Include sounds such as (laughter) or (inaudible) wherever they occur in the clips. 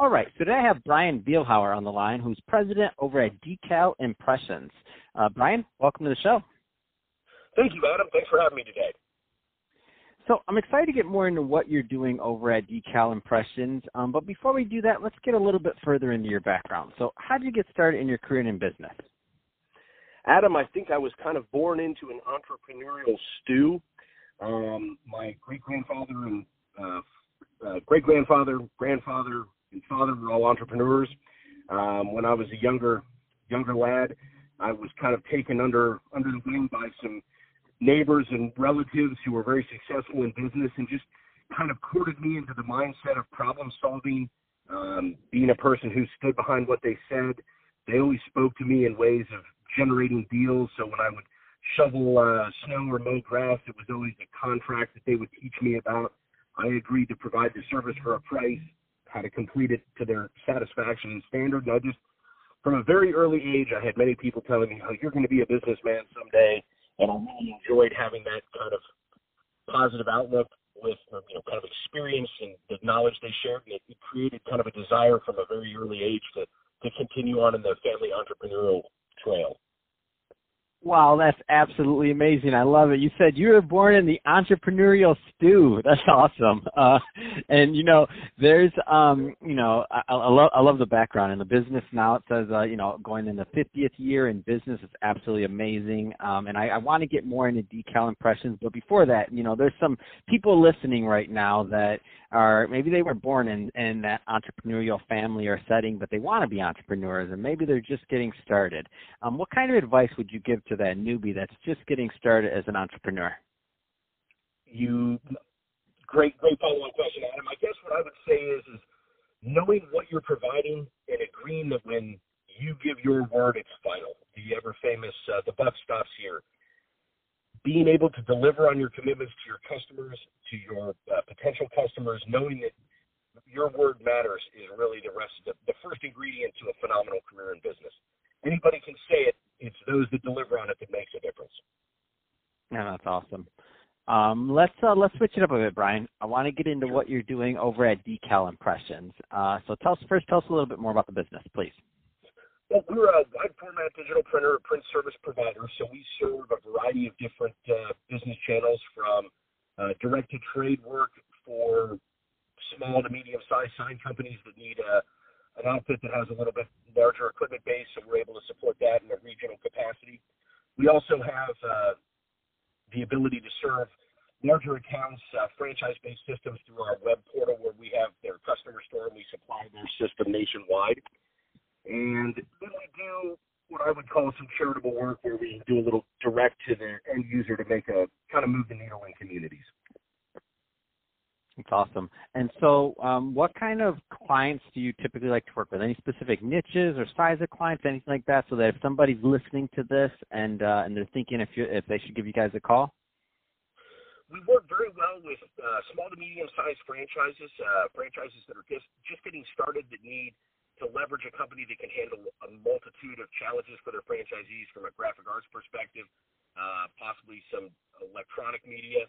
All right, so today I have Brian Bielhauer on the line, who's president over at Decal Impressions. Uh, Brian, welcome to the show. Thank you, Adam. Thanks for having me today. So I'm excited to get more into what you're doing over at Decal Impressions. Um, but before we do that, let's get a little bit further into your background. So how did you get started in your career in business? Adam, I think I was kind of born into an entrepreneurial stew. Um, my great grandfather and uh, uh, great grandfather, grandfather, and father were all entrepreneurs. Um, when I was a younger younger lad, I was kind of taken under under the wing by some neighbors and relatives who were very successful in business and just kind of courted me into the mindset of problem solving, um, being a person who stood behind what they said. They always spoke to me in ways of generating deals. So when I would shovel uh, snow or mow grass, it was always a contract that they would teach me about. I agreed to provide the service for a price, how to complete it to their satisfaction and standard. And I just, from a very early age, I had many people telling me, "Oh, you're going to be a businessman someday," and I really enjoyed having that kind of positive outlook with you know kind of experience and the knowledge they shared, and it, it created kind of a desire from a very early age to to continue on in the family entrepreneurial trail. Wow, that's absolutely amazing. I love it. You said you were born in the entrepreneurial stew. (laughs) That's awesome. Uh, and you know, there's, um, you know, I, I love, I love the background in the business now. It says, uh, you know, going in the 50th year in business is absolutely amazing. Um, and I, I want to get more into decal impressions, but before that, you know, there's some people listening right now that are maybe they were born in in that entrepreneurial family or setting, but they want to be entrepreneurs, and maybe they're just getting started. Um, what kind of advice would you give to that newbie that's just getting started as an entrepreneur? You great, great follow-on question, Adam. I guess what I would say is is knowing what you're providing and agreeing that when you give your word, it's final. The ever famous uh, "the buck stops here." Being able to deliver on your commitments to your customers, to your uh, potential customers, knowing that your word matters is really the rest of the, the first ingredient to a phenomenal career in business. Anybody can say it, it's those that deliver on it that makes a difference. Yeah, that's awesome. Um, let's uh, let's switch it up a bit, Brian. I want to get into what you're doing over at Decal Impressions. Uh, so tell us first, tell us a little bit more about the business, please. Well, we're a wide format digital printer print service provider, so we serve a variety of different uh, business channels from uh, direct to trade work for small to medium sized sign companies that need a an outfit that has a little bit larger equipment base, so we're able to support that in a regional capacity. We also have uh, the ability to serve larger accounts, uh, franchise-based systems through our web portal where we have their customer store and we supply their system nationwide. And then we do what I would call some charitable work where we do a little direct to the end user to make a kind of move the needle in communities. That's awesome. And so, um, what kind of clients do you typically like to work with? Any specific niches or size of clients, anything like that, so that if somebody's listening to this and uh, and they're thinking if you if they should give you guys a call. We work very well with uh, small to medium sized franchises, uh, franchises that are just just getting started that need to leverage a company that can handle a multitude of challenges for their franchisees from a graphic arts perspective, uh, possibly some electronic media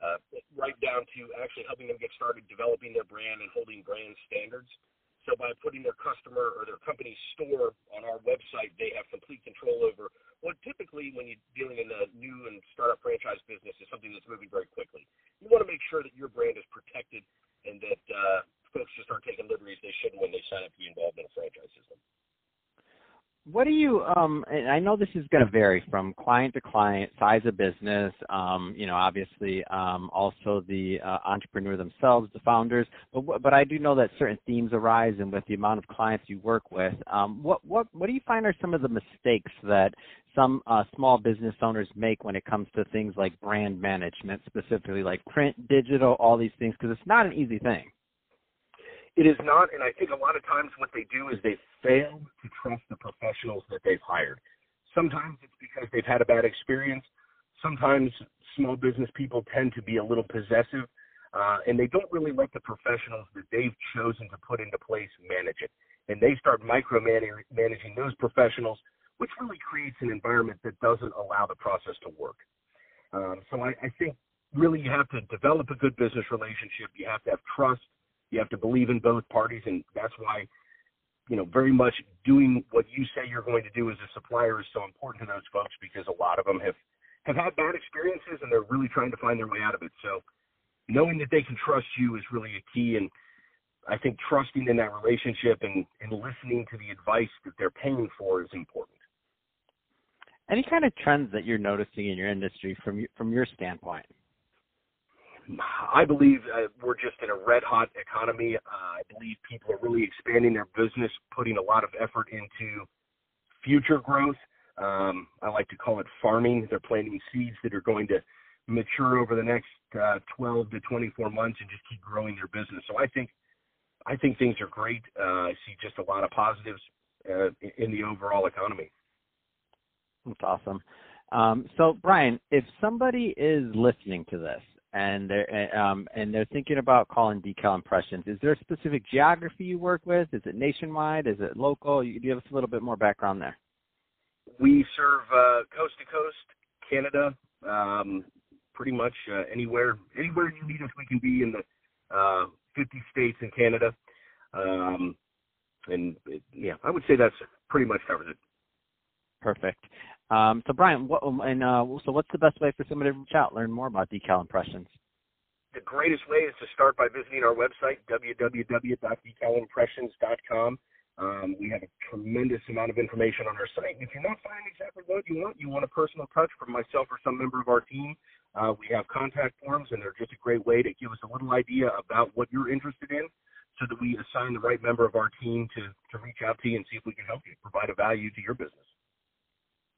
uh, right down to actually helping them get started developing their brand and holding brand standards. So by putting their customer or their company store on our website, they have complete control over what typically when you're dealing in a new and startup franchise business is something that's moving very quickly. You want to make sure that your brand is protected and that uh, folks just aren't taking liberties they shouldn't when they sign up to be involved in a franchise system. What do you um and i know this is going to vary from client to client size of business um you know obviously um also the uh, entrepreneur themselves the founders but but i do know that certain themes arise and with the amount of clients you work with um what what what do you find are some of the mistakes that some uh, small business owners make when it comes to things like brand management specifically like print digital all these things? Because it's not an easy thing It is not, and I think a lot of times what they do is they fail to trust the professionals that they've hired. Sometimes it's because they've had a bad experience. Sometimes small business people tend to be a little possessive, uh, and they don't really let the professionals that they've chosen to put into place manage it. And they start micromanaging those professionals, which really creates an environment that doesn't allow the process to work. Um, so I, I think really you have to develop a good business relationship. You have to have trust. You have to believe in both parties, and that's why you know very much doing what you say you're going to do as a supplier is so important to those folks because a lot of them have have had bad experiences and they're really trying to find their way out of it. So knowing that they can trust you is really a key and I think trusting in that relationship and, and listening to the advice that they're paying for is important. Any kind of trends that you're noticing in your industry from from your standpoint? I believe uh, we're just in a red hot economy. Uh, I believe people are really expanding their business, putting a lot of effort into future growth. Um, I like to call it farming. They're planting seeds that are going to mature over the next uh, 12 to 24 months and just keep growing their business. So I think I think things are great. Uh, I see just a lot of positives uh, in the overall economy. That's awesome. Um, so Brian, if somebody is listening to this and they're um, and they're thinking about calling decal impressions, is there a specific geography you work with? Is it nationwide? Is it local? You give us a little bit more background there. We serve uh, coast to coast, Canada, um, pretty much uh, anywhere anywhere you need us, we can be in the uh, 50 states in Canada. Um, and it, yeah, I would say that's pretty much covers it. Perfect. Um, so Brian, what, um, and uh, so what's the best way for somebody to reach out, learn more about decal impressions? The greatest way is to start by visiting our website, www.decalimpressions.com. Um, we have a tremendous amount of information on our site. If you're not finding exactly what you want, you want a personal touch from myself or some member of our team, uh, we have contact forms, and they're just a great way to give us a little idea about what you're interested in so that we assign the right member of our team to, to reach out to you and see if we can help you provide a value to your business.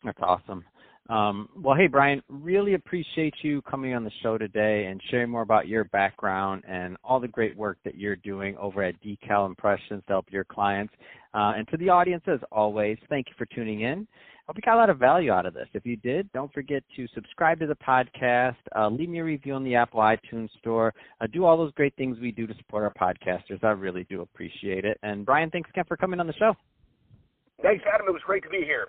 That's awesome. Um, well, hey, Brian, really appreciate you coming on the show today and sharing more about your background and all the great work that you're doing over at Decal Impressions to help your clients. Uh, and to the audience, as always, thank you for tuning in. I hope you got a lot of value out of this. If you did, don't forget to subscribe to the podcast, uh, leave me a review on the Apple iTunes Store, uh, do all those great things we do to support our podcasters. I really do appreciate it. And Brian, thanks again for coming on the show. Thanks, Adam. It was great to be here.